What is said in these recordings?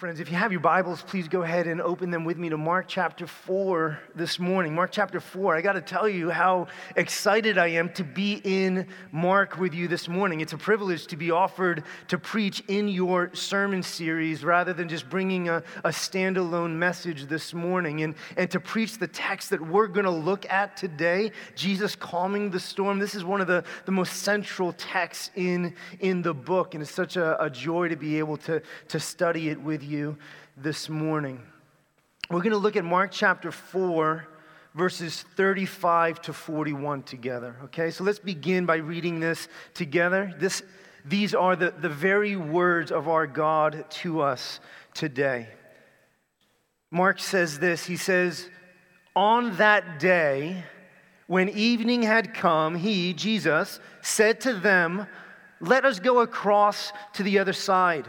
Friends, if you have your Bibles, please go ahead and open them with me to Mark chapter 4 this morning. Mark chapter 4. I got to tell you how excited I am to be in Mark with you this morning. It's a privilege to be offered to preach in your sermon series rather than just bringing a, a standalone message this morning and, and to preach the text that we're going to look at today Jesus calming the storm. This is one of the, the most central texts in, in the book, and it's such a, a joy to be able to, to study it with you you this morning. We're going to look at Mark chapter 4, verses 35 to 41 together. Okay, so let's begin by reading this together. This, these are the, the very words of our God to us today. Mark says this He says, On that day, when evening had come, he, Jesus, said to them, Let us go across to the other side.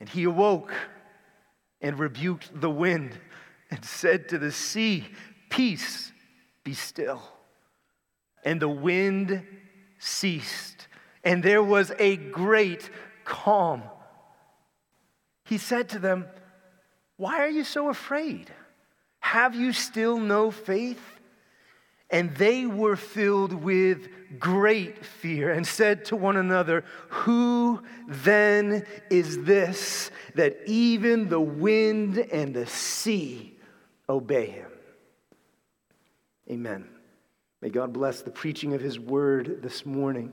And he awoke and rebuked the wind and said to the sea, Peace, be still. And the wind ceased, and there was a great calm. He said to them, Why are you so afraid? Have you still no faith? And they were filled with great fear and said to one another, Who then is this that even the wind and the sea obey him? Amen. May God bless the preaching of his word this morning.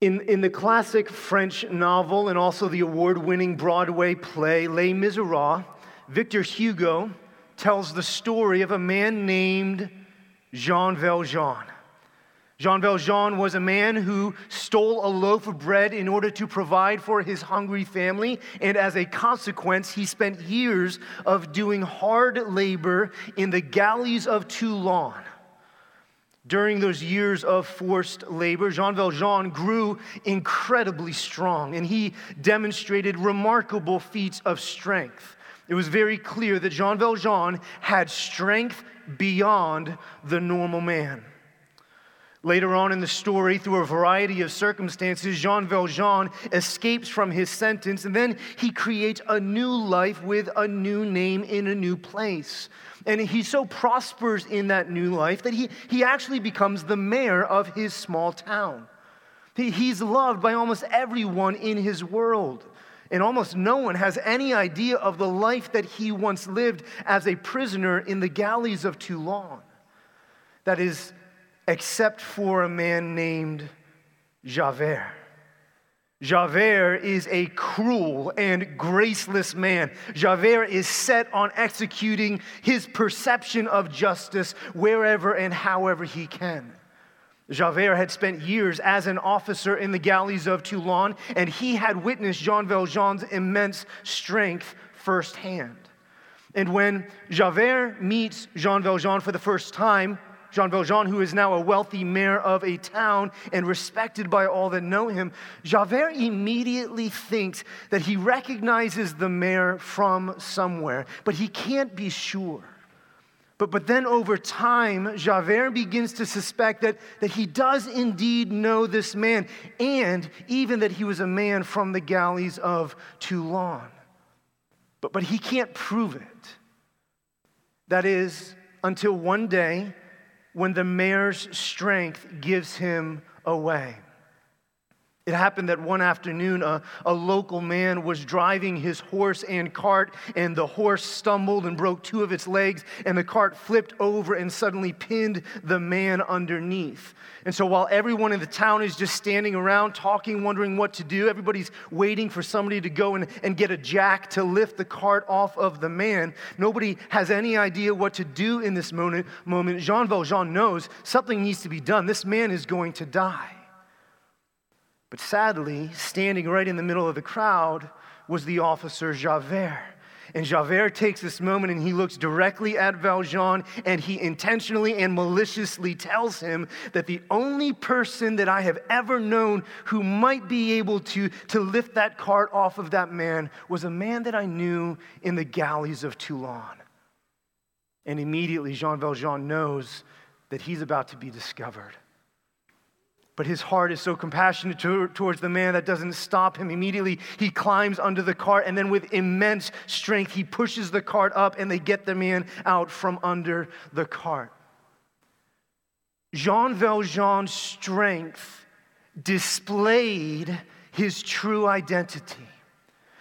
In, in the classic French novel and also the award winning Broadway play Les Miserables, Victor Hugo tells the story of a man named Jean Valjean. Jean Valjean was a man who stole a loaf of bread in order to provide for his hungry family, and as a consequence, he spent years of doing hard labor in the galleys of Toulon. During those years of forced labor, Jean Valjean grew incredibly strong, and he demonstrated remarkable feats of strength it was very clear that Jean Valjean had strength beyond the normal man. Later on in the story, through a variety of circumstances, Jean Valjean escapes from his sentence and then he creates a new life with a new name in a new place. And he so prospers in that new life that he, he actually becomes the mayor of his small town. He, he's loved by almost everyone in his world. And almost no one has any idea of the life that he once lived as a prisoner in the galleys of Toulon. That is, except for a man named Javert. Javert is a cruel and graceless man. Javert is set on executing his perception of justice wherever and however he can. Javert had spent years as an officer in the galleys of Toulon, and he had witnessed Jean Valjean's immense strength firsthand. And when Javert meets Jean Valjean for the first time, Jean Valjean, who is now a wealthy mayor of a town and respected by all that know him, Javert immediately thinks that he recognizes the mayor from somewhere, but he can't be sure. But, but then over time, Javert begins to suspect that, that he does indeed know this man, and even that he was a man from the galleys of Toulon. But, but he can't prove it. That is, until one day when the mayor's strength gives him away. It happened that one afternoon, a, a, local man was driving his horse and cart, and the horse stumbled and broke two of its legs, and the cart flipped over and suddenly pinned the man underneath. And so, while everyone in the town is just standing around talking, wondering what to do, everybody's waiting for somebody to go and, and get a jack to lift the cart off of the man. Nobody has any idea what to do in this moment. moment. Jean Valjean knows something needs to be done. This man is going to die. But sadly, standing right in the middle of the crowd was the officer Javert. And Javert takes this moment and he looks directly at Valjean and he intentionally and maliciously tells him that the only person that I have ever known who might be able to, to lift that cart off of that man was a man that I knew in the galleys of Toulon. And immediately Jean Valjean knows that he's about to be discovered. But his heart is so compassionate to, towards the man that doesn't stop him. Immediately, he climbs under the cart, and then with immense strength, he pushes the cart up, and they get the man out from under the cart. Jean Valjean's strength displayed his true identity.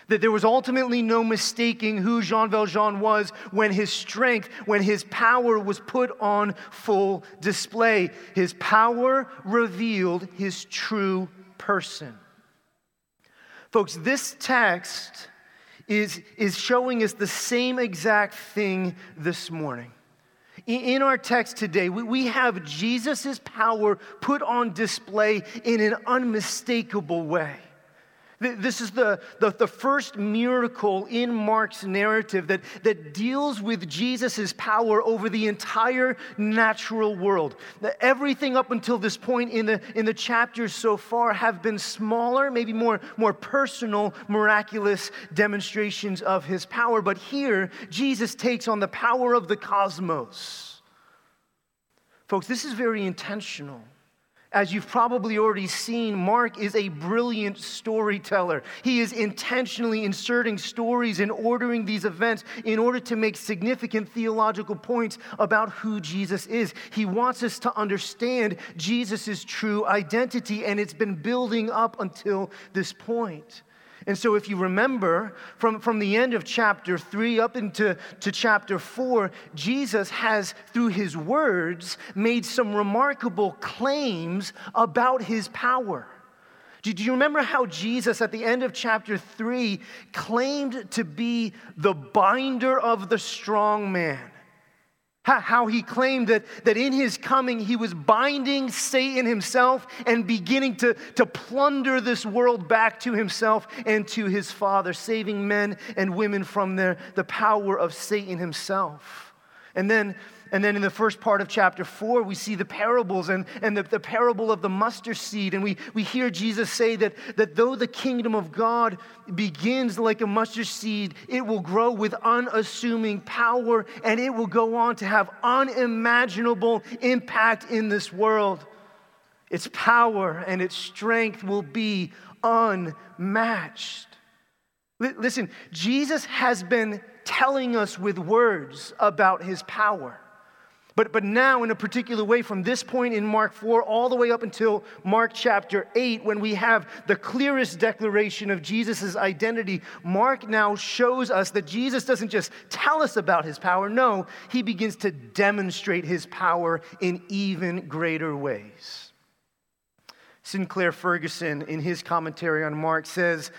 That there was ultimately no mistaking who Jean Valjean was when his strength, when his power was put on full display. His power revealed his true person. Folks, this text is, is showing us the same exact thing this morning. In our text today, we have Jesus' power put on display in an unmistakable way. This is the, the, the, first miracle in Mark's narrative that, that deals with Jesus' power over the entire natural world. Everything up until this point in the, in the chapters so far have been smaller, maybe more, more personal, miraculous demonstrations of his power. But here, Jesus takes on the power of the cosmos. Folks, this is very intentional as you've probably already seen, Mark is a brilliant storyteller. He is intentionally inserting stories and ordering these events in order to make significant theological points about who Jesus is. He wants us to understand Jesus' true identity, and it's been building up until this point. And so, if you remember from, from the end of chapter three up into to chapter four, Jesus has, through his words, made some remarkable claims about his power. Do you remember how Jesus, at the end of chapter three, claimed to be the binder of the strong man? How he claimed that, that in his coming he was binding Satan himself and beginning to, to plunder this world back to himself and to his Father, saving men and women from their, the power of Satan himself. And then and then in the first part of chapter four, we see the parables and, and the, the parable of the mustard seed. And we, we hear Jesus say that, that though the kingdom of God begins like a mustard seed, it will grow with unassuming power and it will go on to have unimaginable impact in this world. Its power and its strength will be unmatched. Listen, Jesus has been telling us with words about his power. But, but now, in a particular way, from this point in Mark 4 all the way up until Mark chapter 8, when we have the clearest declaration of Jesus' identity, Mark now shows us that Jesus doesn't just tell us about his power. No, he begins to demonstrate his power in even greater ways. Sinclair Ferguson, in his commentary on Mark, says,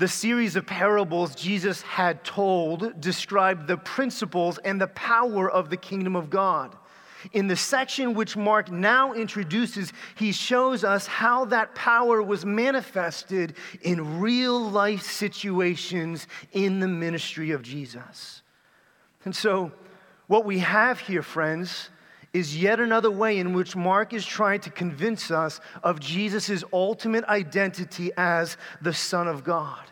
the series of parables Jesus had told described the principles and the power of the kingdom of God. In the section which Mark now introduces, he shows us how that power was manifested in real life situations in the ministry of Jesus. And so, what we have here, friends, is yet another way in which Mark is trying to convince us of Jesus' ultimate identity as the Son of God.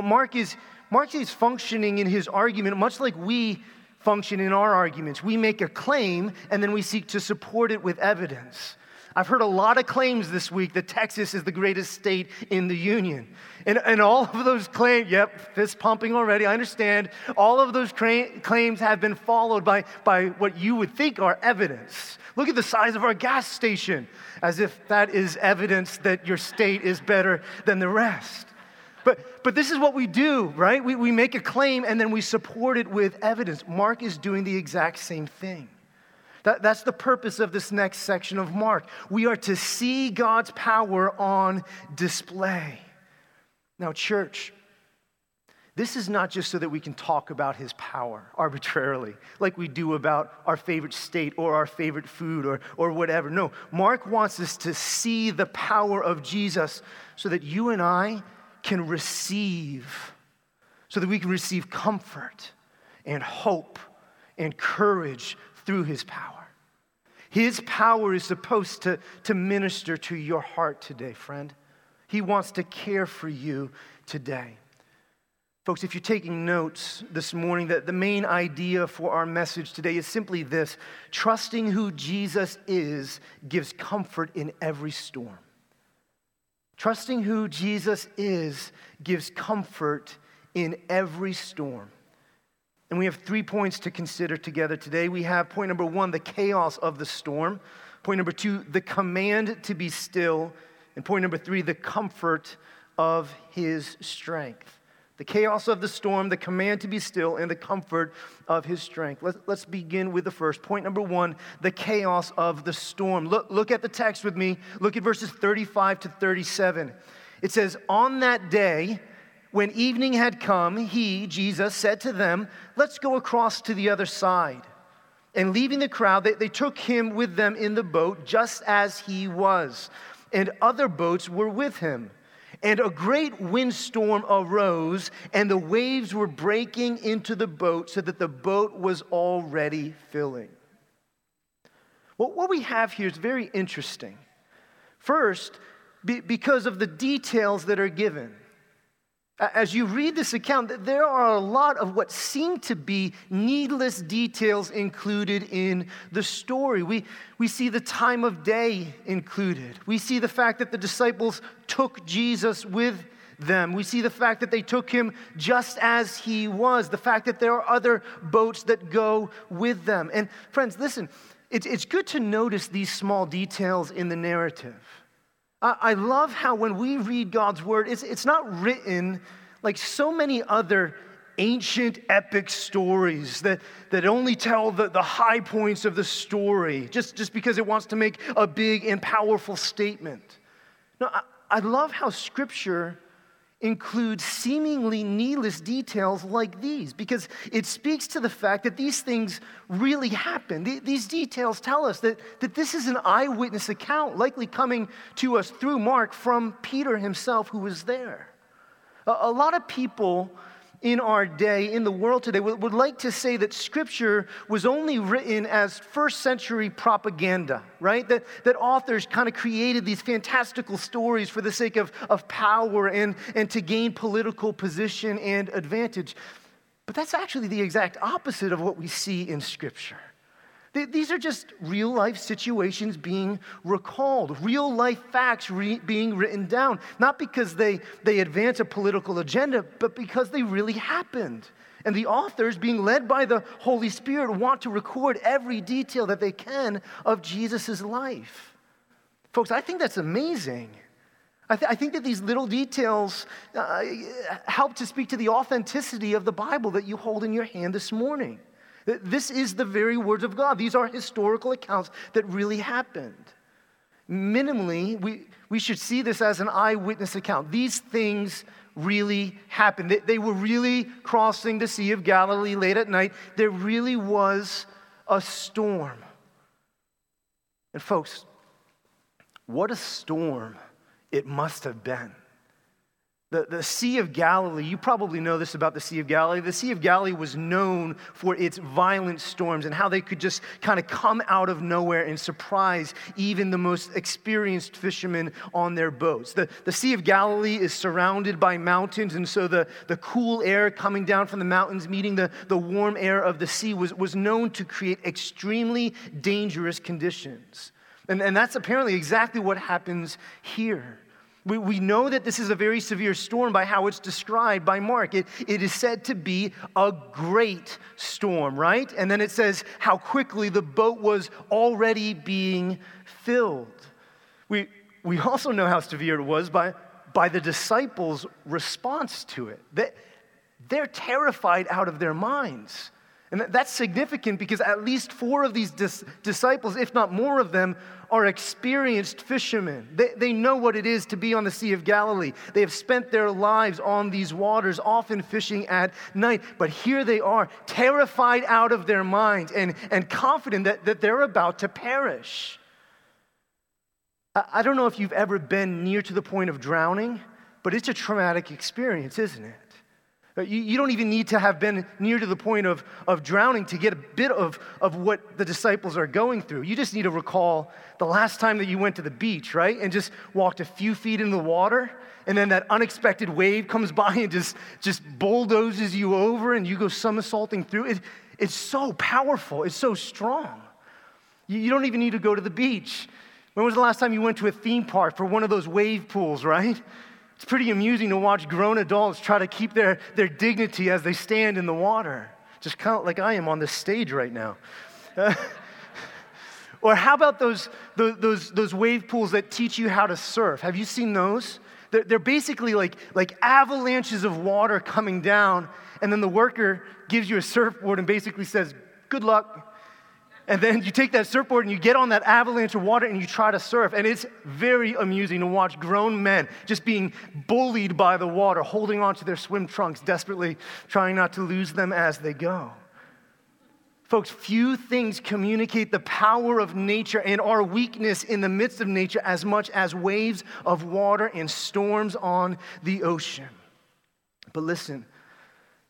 Mark is, Mark is functioning in his argument much like we function in our arguments. We make a claim and then we seek to support it with evidence. I've heard a lot of claims this week that Texas is the greatest state in the union. And, and all of those claims, yep, fist pumping already, I understand. All of those cra- claims have been followed by, by what you would think are evidence. Look at the size of our gas station, as if that is evidence that your state is better than the rest. But, but this is what we do, right? We, we make a claim and then we support it with evidence. Mark is doing the exact same thing. That, that's the purpose of this next section of Mark. We are to see God's power on display. Now, church, this is not just so that we can talk about his power arbitrarily, like we do about our favorite state or our favorite food or, or whatever. No, Mark wants us to see the power of Jesus so that you and I can receive so that we can receive comfort and hope and courage through his power. His power is supposed to, to minister to your heart today, friend. He wants to care for you today. Folks, if you're taking notes this morning, that the main idea for our message today is simply this trusting who Jesus is gives comfort in every storm. Trusting who Jesus is gives comfort in every storm. And we have three points to consider together today. We have point number one, the chaos of the storm. Point number two, the command to be still. And point number three, the comfort of his strength. The chaos of the storm, the command to be still, and the comfort of his strength. Let's, let's begin with the first. Point number one the chaos of the storm. Look, look at the text with me. Look at verses 35 to 37. It says, On that day, when evening had come, he, Jesus, said to them, Let's go across to the other side. And leaving the crowd, they, they took him with them in the boat, just as he was. And other boats were with him. And a great windstorm arose, and the waves were breaking into the boat so that the boat was already filling. Well, what we have here is very interesting. First, because of the details that are given. As you read this account, there are a lot of what seem to be needless details included in the story. We, we see the time of day included. We see the fact that the disciples took Jesus with them. We see the fact that they took him just as he was, the fact that there are other boats that go with them. And friends, listen, it's, it's good to notice these small details in the narrative. I love how when we read God's word, it's, it's not written like so many other ancient epic stories that, that only tell the, the high points of the story just, just because it wants to make a big and powerful statement. No, I, I love how scripture includes seemingly needless details like these because it speaks to the fact that these things really happened. These details tell us that, that this is an eyewitness account, likely coming to us through Mark from Peter himself, who was there. A, a lot of people in our day, in the world today, would, like to say that Scripture was only written as first century propaganda, right? That, that authors kind of created these fantastical stories for the sake of, of power and, and to gain political position and advantage. But that's actually the exact opposite of what we see in Scripture. These are just real life situations being recalled, real life facts re- being written down, not because they, they advance a political agenda, but because they really happened. And the authors, being led by the Holy Spirit, want to record every detail that they can of Jesus' life. Folks, I think that's amazing. I, th- I think that these little details uh, help to speak to the authenticity of the Bible that you hold in your hand this morning. This is the very words of God. These are historical accounts that really happened. Minimally, we, we should see this as an eyewitness account. These things really happened. They, they were really crossing the Sea of Galilee late at night. There really was a storm. And, folks, what a storm it must have been. The, the Sea of Galilee, you probably know this about the Sea of Galilee. The Sea of Galilee was known for its violent storms and how they could just kind of come out of nowhere and surprise even the most experienced fishermen on their boats. The, the Sea of Galilee is surrounded by mountains, and so the, the cool air coming down from the mountains, meeting the, the warm air of the sea, was, was known to create extremely dangerous conditions. And, and that's apparently exactly what happens here. We, we know that this is a very severe storm by how it's described by Mark. It, it is said to be a great storm, right? And then it says how quickly the boat was already being filled. We, we also know how severe it was by, by the disciples' response to it. They, they're terrified out of their minds. And that's significant because at least four of these dis- disciples, if not more of them, are experienced fishermen. They, they know what it is to be on the Sea of Galilee. They have spent their lives on these waters, often fishing at night. But here they are, terrified out of their minds and, and confident that, that they're about to perish. I, I don't know if you've ever been near to the point of drowning, but it's a traumatic experience, isn't it? Uh, you, you, don't even need to have been near to the point of, of drowning to get a bit of, of what the disciples are going through. You just need to recall the last time that you went to the beach, right? And just walked a few feet in the water, and then that unexpected wave comes by and just, just bulldozes you over, and you go somersaulting through. It, it's so powerful, it's so strong. You, you don't even need to go to the beach. When was the last time you went to a theme park for one of those wave pools, right? It's pretty amusing to watch grown adults try to keep their, their dignity as they stand in the water, just of like I am on this stage right now. Or how about those, those, those wave pools that teach you how to surf? Have you seen those? They're, they're basically like, like avalanches of water coming down, and then the worker gives you a surfboard and basically says, Good luck. And then you take that surfboard and you get on that avalanche of water and you try to surf. And it's very amusing to watch grown men just being bullied by the water, holding onto their swim trunks, desperately trying not to lose them as they go. Folks, few things communicate the power of nature and our weakness in the midst of nature as much as waves of water and storms on the ocean. But listen,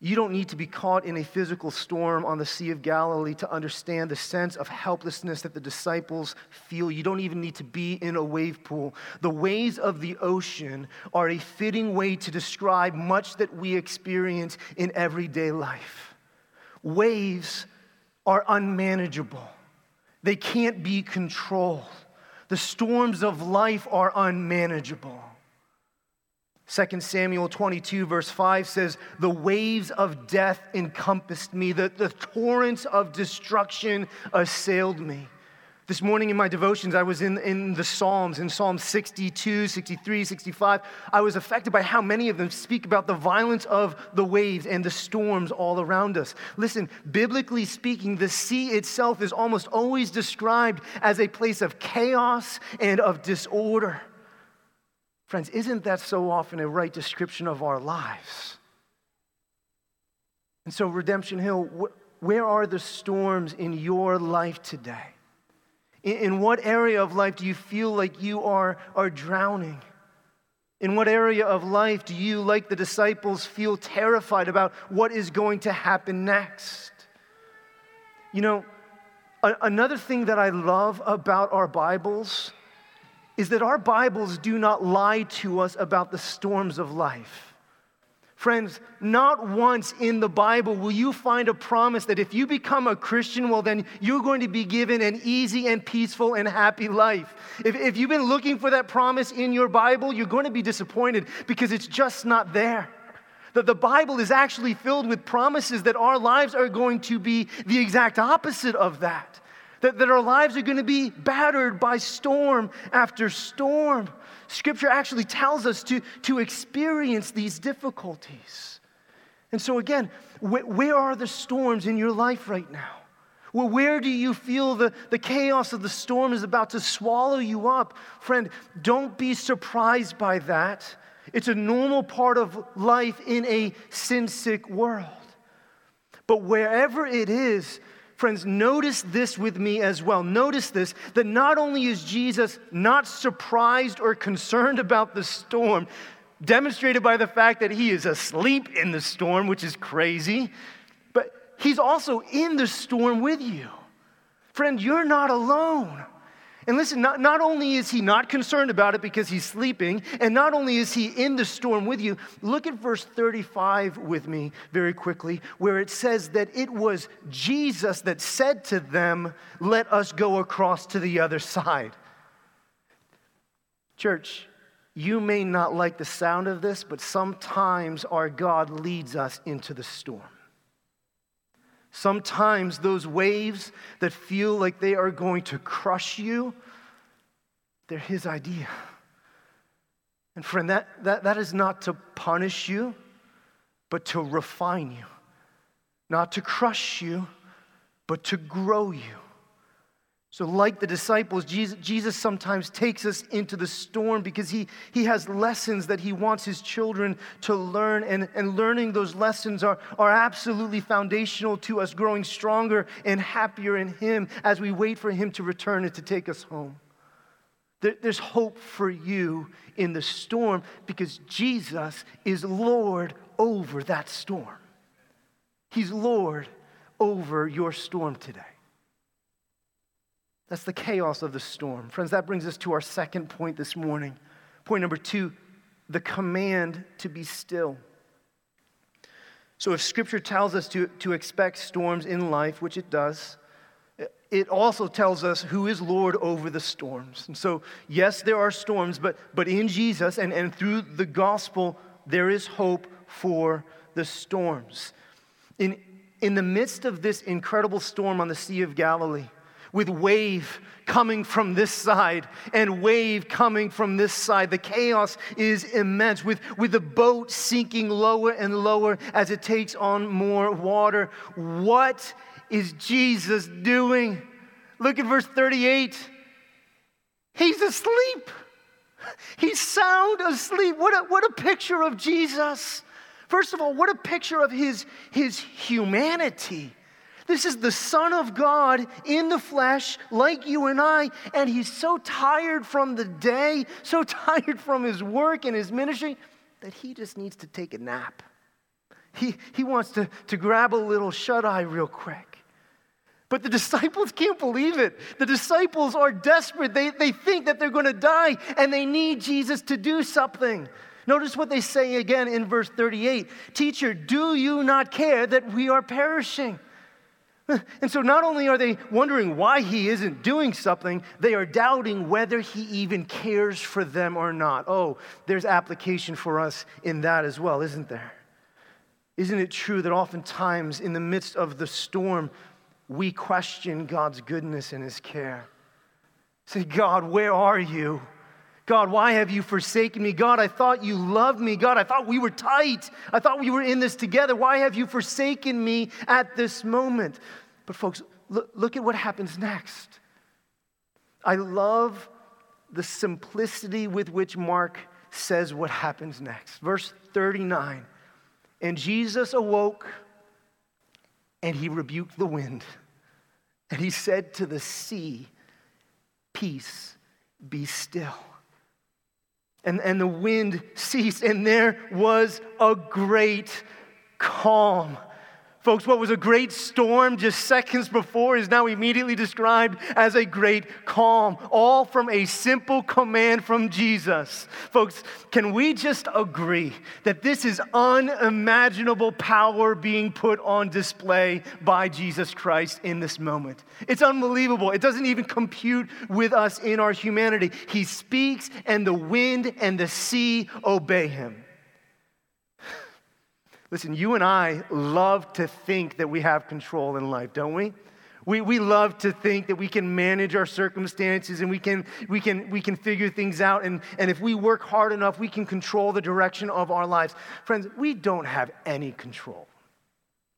you don't need to be caught in a physical storm on the Sea of Galilee to understand the sense of helplessness that the disciples feel. You don't even need to be in a wave pool. The waves of the ocean are a fitting way to describe much that we experience in everyday life. Waves are unmanageable, they can't be controlled. The storms of life are unmanageable. 2 Samuel 22, verse 5 says, The waves of death encompassed me, the, the torrents of destruction assailed me. This morning in my devotions, I was in, in the Psalms, in Psalms 62, 63, 65. I was affected by how many of them speak about the violence of the waves and the storms all around us. Listen, biblically speaking, the sea itself is almost always described as a place of chaos and of disorder. Friends, isn't that so often a right description of our lives? And so, Redemption Hill, where are the storms in your life today? In what area of life do you feel like you are, are drowning? In what area of life do you, like the disciples, feel terrified about what is going to happen next? You know, another thing that I love about our Bibles is that our Bibles do not lie to us about the storms of life. Friends, not once in the Bible will you find a promise that if you become a Christian, well, then you're going to be given an easy and peaceful and happy life. If, if you've been looking for that promise in your Bible, you're going to be disappointed because it's just not there. That the Bible is actually filled with promises that our lives are going to be the exact opposite of that that, that our lives are going to be battered by storm after storm. Scripture actually tells us to, to experience these difficulties. And so, again, wh- where are the storms in your life right now? Well, where do you feel the, the chaos of the storm is about to swallow you up? Friend, don't be surprised by that. It's a normal part of life in a sin sick world. But wherever it is, Friends, notice this with me as well. Notice this that not only is Jesus not surprised or concerned about the storm, demonstrated by the fact that he is asleep in the storm, which is crazy, but he's also in the storm with you. Friend, you're not alone. And listen, not, not only is he not concerned about it because he's sleeping, and not only is he in the storm with you, look at verse 35 with me very quickly, where it says that it was Jesus that said to them, Let us go across to the other side. Church, you may not like the sound of this, but sometimes our God leads us into the storm. Sometimes those waves that feel like they are going to crush you, they're His idea. And friend, that, that, that is not to punish you, but to refine you. Not to crush you, but to grow you. So, like the disciples, Jesus, sometimes takes us into the storm because he, he has lessons that he wants his children to learn. And, and learning those lessons are, are absolutely foundational to us growing stronger and happier in him as we wait for him to return and to take us home. There, there's hope for you in the storm because Jesus is Lord over that storm. He's Lord over your storm today. That's the chaos of the storm. Friends, that brings us to our second point this morning. Point number two the command to be still. So, if Scripture tells us to, to expect storms in life, which it does, it also tells us who is Lord over the storms. And so, yes, there are storms, but, but in Jesus and, and through the gospel, there is hope for the storms. In, in the midst of this incredible storm on the Sea of Galilee, with wave coming from this side and wave coming from this side. The chaos is immense, with, with the boat sinking lower and lower as it takes on more water. What is Jesus doing? Look at verse 38. He's asleep. He's sound asleep. What a, what a picture of Jesus. First of all, what a picture of his, his humanity. This is the Son of God in the flesh, like you and I, and he's so tired from the day, so tired from his work and his ministry, that he just needs to take a nap. He, he wants to, to grab a little shut eye real quick. But the disciples can't believe it. The disciples are desperate. They, they think that they're going to die and they need Jesus to do something. Notice what they say again in verse 38 Teacher, do you not care that we are perishing? And so not only are they wondering why he isn't doing something, they are doubting whether he even cares for them or not. Oh, there's application for us in that as well, isn't there? Isn't it true that oftentimes in the midst of the storm, we question God's goodness and his care? Say, God, where are you? God, why have you forsaken me? God, I thought you loved me. God, I thought we were tight. I thought we were in this together. Why have you forsaken me at this moment? But, folks, look, look at what happens next. I love the simplicity with which Mark says what happens next. Verse 39 And Jesus awoke and he rebuked the wind. And he said to the sea, Peace, be still. And, and the wind ceased, and there was a great calm. Folks, what was a great storm just seconds before is now immediately described as a great calm, all from a simple command from Jesus. Folks, can we just agree that this is unimaginable power being put on display by Jesus Christ in this moment? It's unbelievable. It doesn't even compute with us in our humanity. He speaks, and the wind and the sea obey him. Listen, you and I love to think that we have control in life, don't we? We, we love to think that we can manage our circumstances and we can, we can, we can figure things out. And, and if we work hard enough, we can control the direction of our lives. Friends, we don't have any control.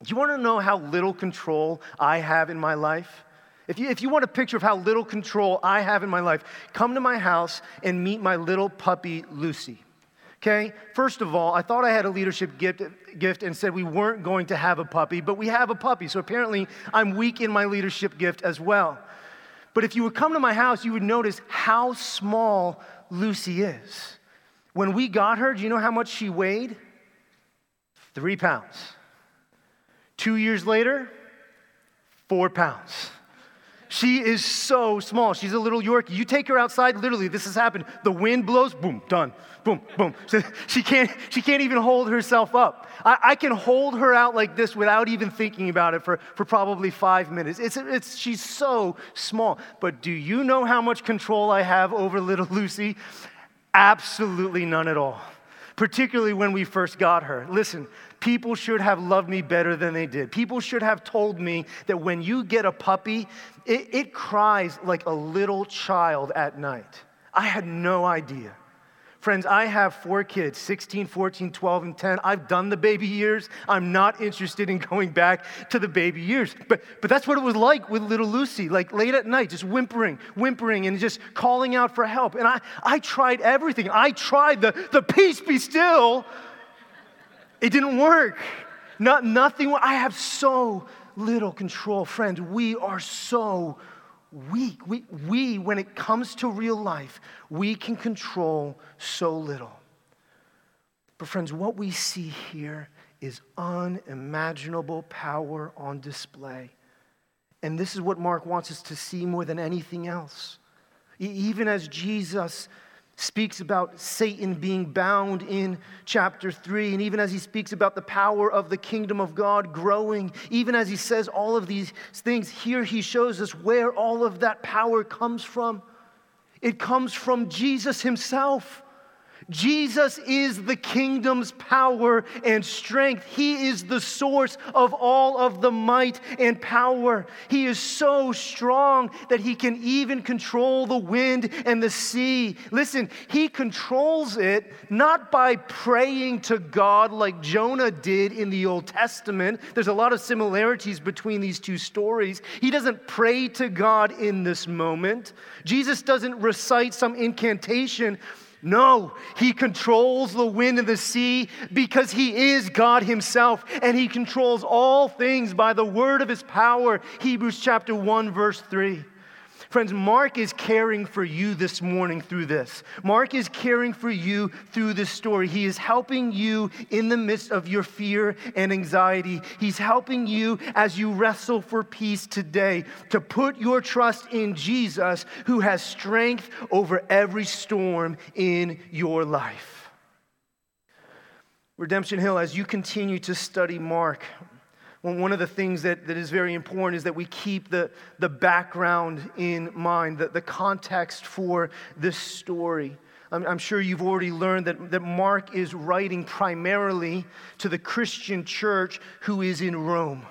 Do you want to know how little control I have in my life? If you, if you want a picture of how little control I have in my life, come to my house and meet my little puppy, Lucy. Okay? First of all, I thought I had a leadership gift, gift and said we weren't going to have a puppy, but we have a puppy. So apparently, I'm weak in my leadership gift as well. But if you would come to my house, you would notice how small Lucy is. When we got her, do you know how much she weighed? Three pounds. Two years later, four pounds. She is so small. She's a little Yorkie. You take her outside, literally, this has happened. The wind blows, boom, done. Boom, boom. So she, can't, she can't even hold herself up. I, I, can hold her out like this without even thinking about it for, for probably five minutes. It's, it's, she's so small. But do you know how much control I have over little Lucy? Absolutely none at all particularly when we first got her. Listen, people should have loved me better than they did. People should have told me that when you get a puppy, it, it cries like a little child at night. I had no idea. Friends, I have four kids 16, 14, 12, and 10. I've done the baby years. I'm not interested in going back to the baby years. But, but that's what it was like with little Lucy, like late at night, just whimpering, whimpering, and just calling out for help. And I, I tried everything. I tried the, the peace be still. It didn't work. Not, nothing. I have so little control. Friends, we are so weak. We, we, when it comes to real life, we can control so little. But, friends, what we see here is unimaginable power on display. And this is what Mark wants us to see more than anything else. Even as Jesus speaks about Satan being bound in chapter 3, and even as he speaks about the power of the kingdom of God growing, even as he says all of these things, here he shows us where all of that power comes from. It comes from Jesus himself. Jesus is the kingdom's power and strength. He is the source of all of the might and power. He is so strong that he can even control the wind and the sea. Listen, he controls it not by praying to God like Jonah did in the Old Testament. There's a lot of similarities between these two stories. He doesn't pray to God in this moment, Jesus doesn't recite some incantation. No, he controls the wind and the sea because he is God himself and he controls all things by the word of his power. Hebrews chapter 1, verse 3. Friends, Mark is caring for you this morning through this. Mark is caring for you through this story. He is helping you in the midst of your fear and anxiety. He's helping you as you wrestle for peace today to put your trust in Jesus, who has strength over every storm in your life. Redemption Hill, as you continue to study Mark, one of the things that, that is very important is that we keep the, the background in mind, the, the context for this story. I'm, I'm sure you've already learned that, that Mark is writing primarily to the Christian church who is in Rome.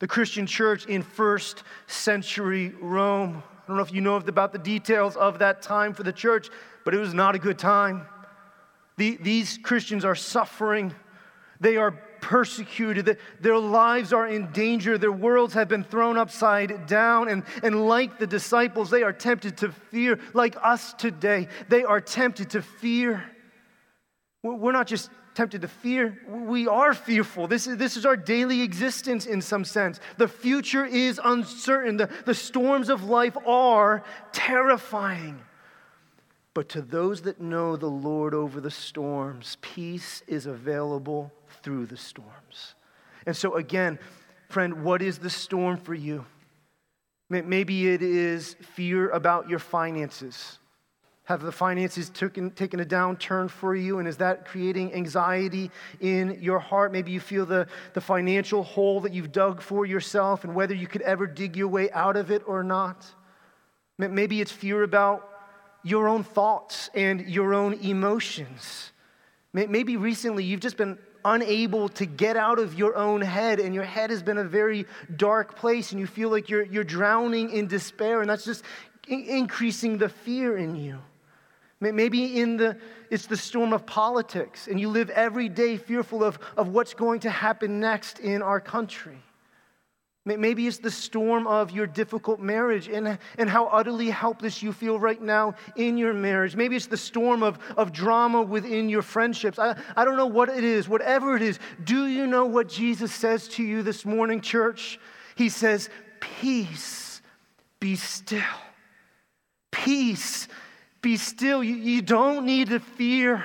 The Christian church in first century Rome. I don't know if you know about the details of that time for the church, but it was not a good time. The, these Christians are suffering. They are persecuted, their lives are in danger, their worlds have been thrown upside down. And, and like the disciples, they are tempted to fear. Like us today, they are tempted to fear. We're not just tempted to fear, we are fearful. This is, this is our daily existence in some sense. The future is uncertain, the, the storms of life are terrifying. But to those that know the Lord over the storms, peace is available through the storms. And so, again, friend, what is the storm for you? Maybe it is fear about your finances. Have the finances taken, taken a downturn for you? And is that creating anxiety in your heart? Maybe you feel the, the financial hole that you've dug for yourself and whether you could ever dig your way out of it or not. Maybe it's fear about your own thoughts and your own emotions. Maybe recently you've just been unable to get out of your own head, and your head has been a very dark place, and you feel like you're, you're drowning in despair, and that's just in- increasing the fear in you. Maybe in the, it's the storm of politics, and you live every day fearful of, of what's going to happen next in our country. Maybe it's the storm of your difficult marriage and, and how utterly helpless you feel right now in your marriage. Maybe it's the storm of, of drama within your friendships. I, I don't know what it is. Whatever it is, do you know what Jesus says to you this morning, church? He says, Peace, be still. Peace, be still. You, you don't need to fear.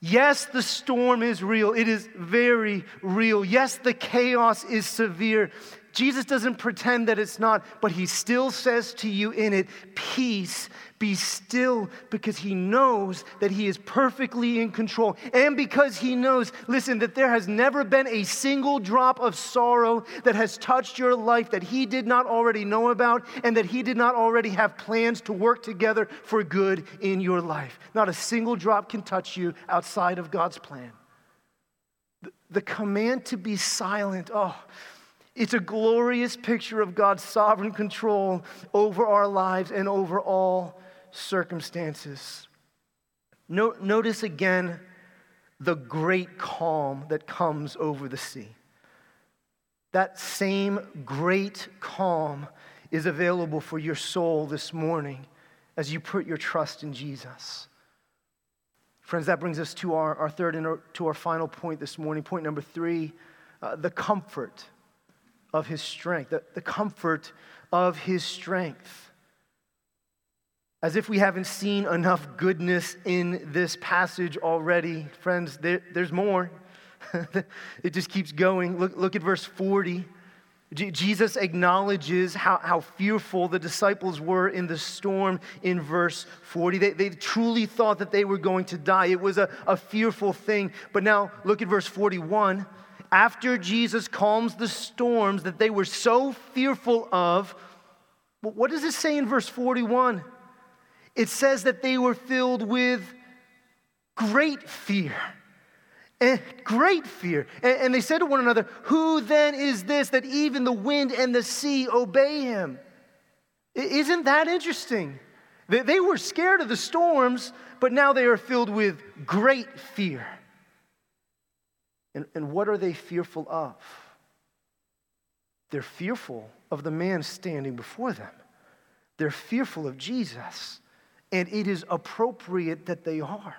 Yes, the storm is real. It is very real. Yes, the chaos is severe. Jesus doesn't pretend that it's not, but he still says to you in it, Peace, be still, because he knows that he is perfectly in control. And because he knows, listen, that there has never been a single drop of sorrow that has touched your life that he did not already know about and that he did not already have plans to work together for good in your life. Not a single drop can touch you outside of God's plan. The, command to be silent, oh, it's a glorious picture of God's sovereign control over our lives and over all circumstances. No, notice again the great calm that comes over the sea. That same great calm is available for your soul this morning as you put your trust in Jesus. Friends, that brings us to our, our third and our, to our final point this morning. Point number three uh, the comfort of his strength, the, the comfort of his strength. As if we haven't seen enough goodness in this passage already. Friends, there, there's more. it just keeps going. Look, look at verse 40. Jesus acknowledges how, how fearful the disciples were in the storm in verse 40. They, they truly thought that they were going to die. It was a, a fearful thing. But now look at verse 41. After Jesus calms the storms that they were so fearful of, what does it say in verse 41? It says that they were filled with great fear. And great fear. And, they said to one another, Who then is this that even the wind and the sea obey him? Isn't that interesting? They were scared of the storms, but now they are filled with great fear. And, and what are they fearful of? They're fearful of the man standing before them. They're fearful of Jesus. And it is appropriate that they are.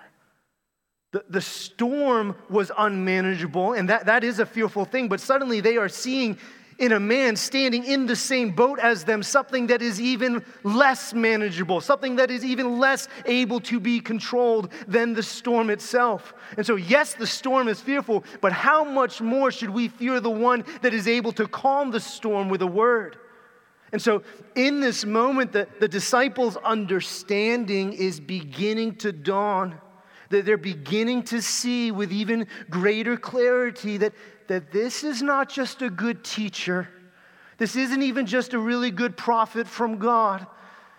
The, the storm was unmanageable, and that, that is a fearful thing, but suddenly they are seeing in a man standing in the same boat as them something that is even less manageable, something that is even less able to be controlled than the storm itself. And so, yes, the storm is fearful, but how much more should we fear the one that is able to calm the storm with a word? And so, in this moment, the, the disciples' understanding is beginning to dawn that they're beginning to see with even greater clarity that, that this is not just a good teacher. This isn't even just a really good prophet from God.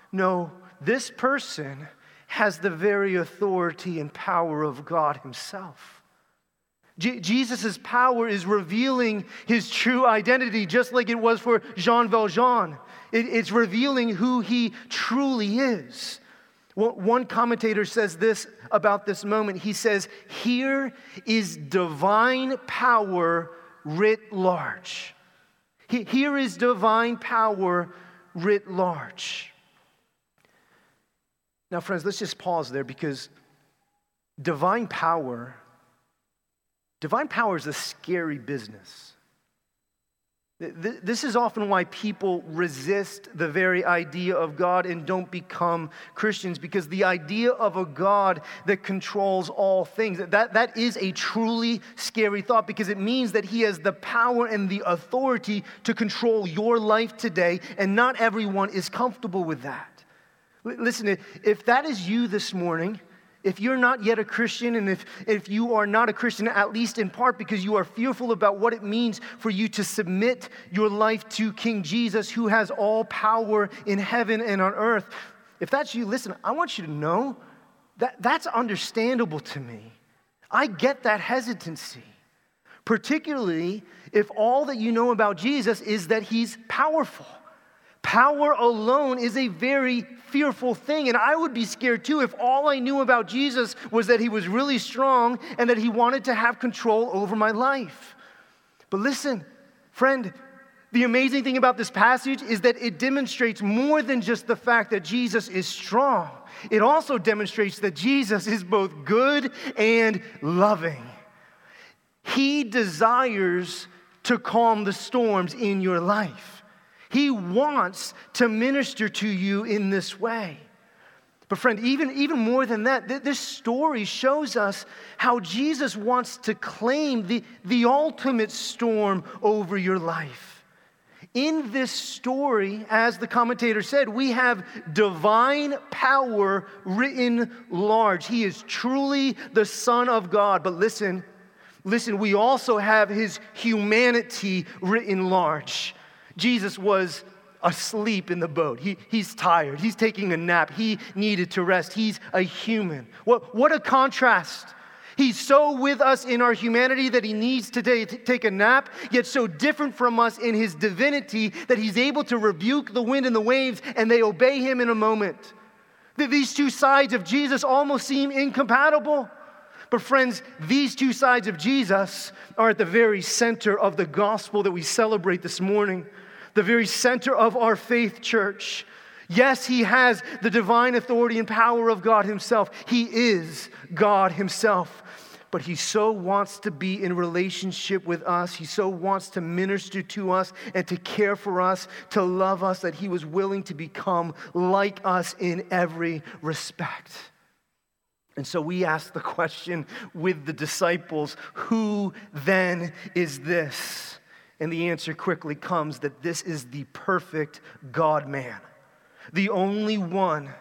No, this person has the very authority and power of God Himself. Jesus' power is revealing his true identity, just like it was for Jean Valjean. It, it's revealing who he truly is. One commentator says this about this moment. He says, Here is divine power writ large. Here is divine power writ large. Now, friends, let's just pause there because divine power, divine power is a scary business. This is often why people resist the very idea of God and don't become Christians because the idea of a God that controls all things, that, that is a truly scary thought because it means that He has the power and the authority to control your life today, and not everyone is comfortable with that. Listen, if that is you this morning, if you're not yet a Christian, and if, if you are not a Christian, at least in part because you are fearful about what it means for you to submit your life to King Jesus, who has all power in heaven and on earth, if that's you, listen, I want you to know that that's understandable to me. I get that hesitancy, particularly if all that you know about Jesus is that he's powerful. Power alone is a very fearful thing. And I would be scared too if all I knew about Jesus was that he was really strong and that he wanted to have control over my life. But listen, friend, the amazing thing about this passage is that it demonstrates more than just the fact that Jesus is strong, it also demonstrates that Jesus is both good and loving. He desires to calm the storms in your life. He wants to minister to you in this way. But, friend, even, even more than that, th- this story shows us how Jesus wants to claim the, the ultimate storm over your life. In this story, as the commentator said, we have divine power written large. He is truly the Son of God. But listen, listen, we also have his humanity written large. Jesus was asleep in the boat. He, he's tired. He's taking a nap. He needed to rest. He's a human. What, what a contrast. He's so with us in our humanity that he needs to take a nap, yet so different from us in his divinity that he's able to rebuke the wind and the waves and they obey him in a moment. These two sides of Jesus almost seem incompatible. But, friends, these two sides of Jesus are at the very center of the gospel that we celebrate this morning the very center of our faith, church. Yes, he has the divine authority and power of God himself. He is God himself. But he so wants to be in relationship with us. He so wants to minister to us and to care for us, to love us, that he was willing to become like us in every respect. And so we ask the question with the disciples who then is this? And the answer quickly comes that this is the perfect God man, the only one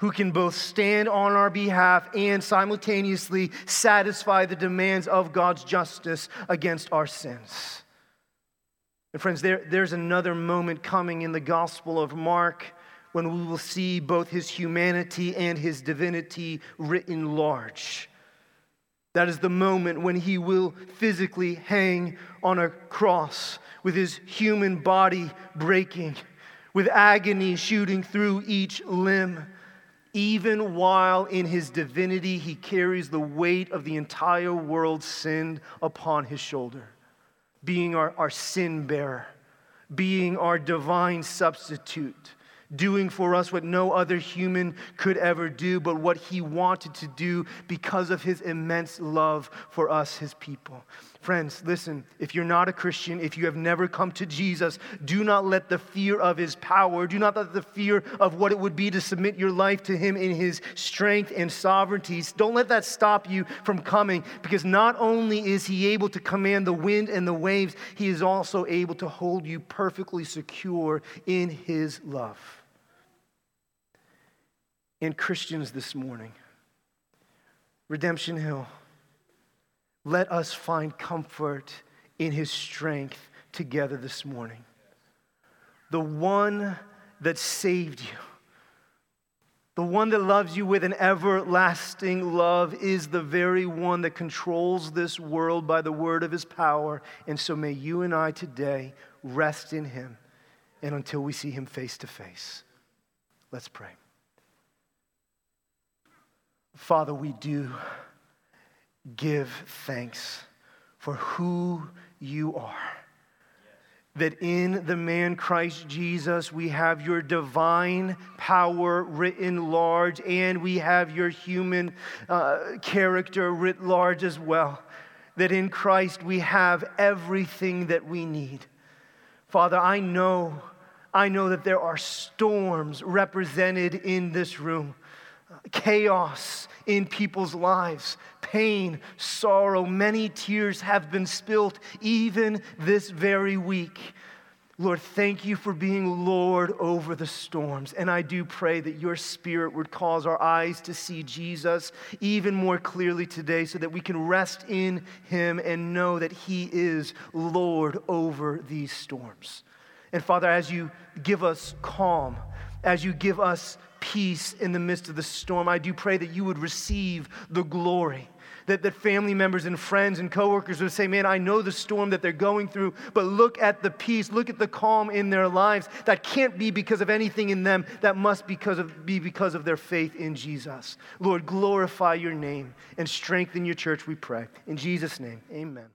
who can both stand on our behalf and simultaneously satisfy the demands of God's justice against our sins. And friends, there, there's another moment coming in the Gospel of Mark when we will see both his humanity and his divinity written large. That is the moment when he will physically hang on a cross with his human body breaking, with agony shooting through each limb. Even while in his divinity he carries the weight of the entire world's sin upon his shoulder, being our, our sin bearer, being our divine substitute doing for us what no other human could ever do, but what he wanted to do because of his immense love for us, his people. Friends, listen, if you're not a Christian, if you have never come to Jesus, do not let the fear of his power, do not let the fear of what it would be to submit your life to him in his strength and sovereignty, don't let that stop you from coming because not only is he able to command the wind and the waves, he is also able to hold you perfectly secure in his love and Christians this morning. Redemption Hill, let us find comfort in his strength together this morning. The one that saved you, the one that loves you with an everlasting love, is the very one that controls this world by the word of his power. And so may you and I today rest in him and until we see him face to face. Let's pray. Father, we do give thanks for who you are. That in the man Christ Jesus, we have your divine power written large, and we have your human uh, character writ large as well. That in Christ we have everything that we need. Father, I know, I know that there are storms represented in this room chaos in people's lives, pain, sorrow. Many tears have been spilt even this very week. Lord, thank you for being Lord over the storms. And I do pray that your spirit would cause our eyes to see Jesus even more clearly today so that we can rest in him and know that he is Lord over these storms. And Father, as you give us calm, as you give us peace in the midst of the storm. I do pray that you would receive the glory. That, that family members and friends and coworkers would say, Man, I know the storm that they're going through, but look at the peace, look at the calm in their lives. That can't be because of anything in them, that must because of, be because of their faith in Jesus. Lord, glorify your name and strengthen your church, we pray. In Jesus' name, amen.